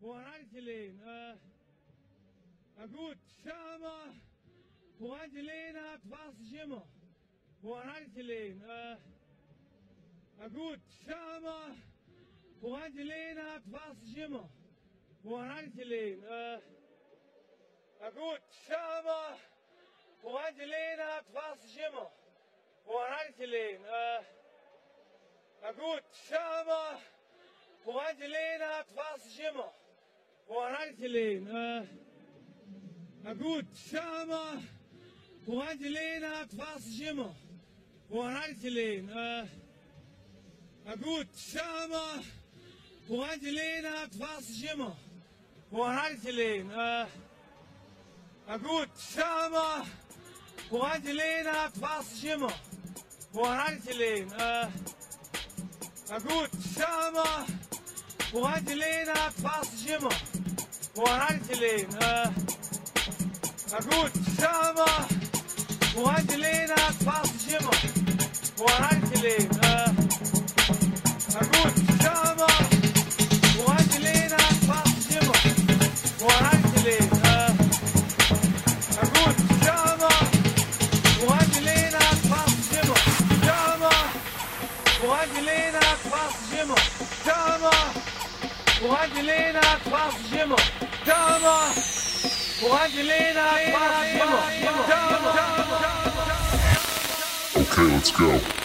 Woran gelegen? Äh, na gut, schau. Woran gelegen hat, weiß ich immer. Woran gelegen? Äh, na gut, schau. Woran gelegen hat, weiß ich immer. Woran gelegen? Äh, na gut, schau. Woran gelegen hat, weiß ich immer. Woran gelegen? Äh, na gut, schau. Woran gelegen hat, weiß ich immer. Woran gelegen? Äh, na gut, mal. Woran gelegen hat, weiß ich immer. Woran gelegen? Äh, na gut, mal. Woran gelegen hat, weiß ich immer. Woran gelegen? Äh, na gut, mal. Woran gelegen hat, weiß ich immer. Woran gelegen? Äh, na gut, mal. Woran gelegen hat, weiß ich immer. voranzulegen. Äh, na gut, ich sag immer, voranzulegen hat Spaß nicht immer. Voranzulegen. Äh, na gut, ich sag immer, voranzulegen hat Spaß nicht immer. Voranzulegen. Äh, na gut, ich sag immer, voranzulegen hat Spaß nicht immer. Ich sag immer, voranzulegen hat Spaß nicht immer. Ich sag immer, Okay, let's go.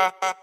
Oh,